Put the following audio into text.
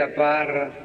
Violeta Parra.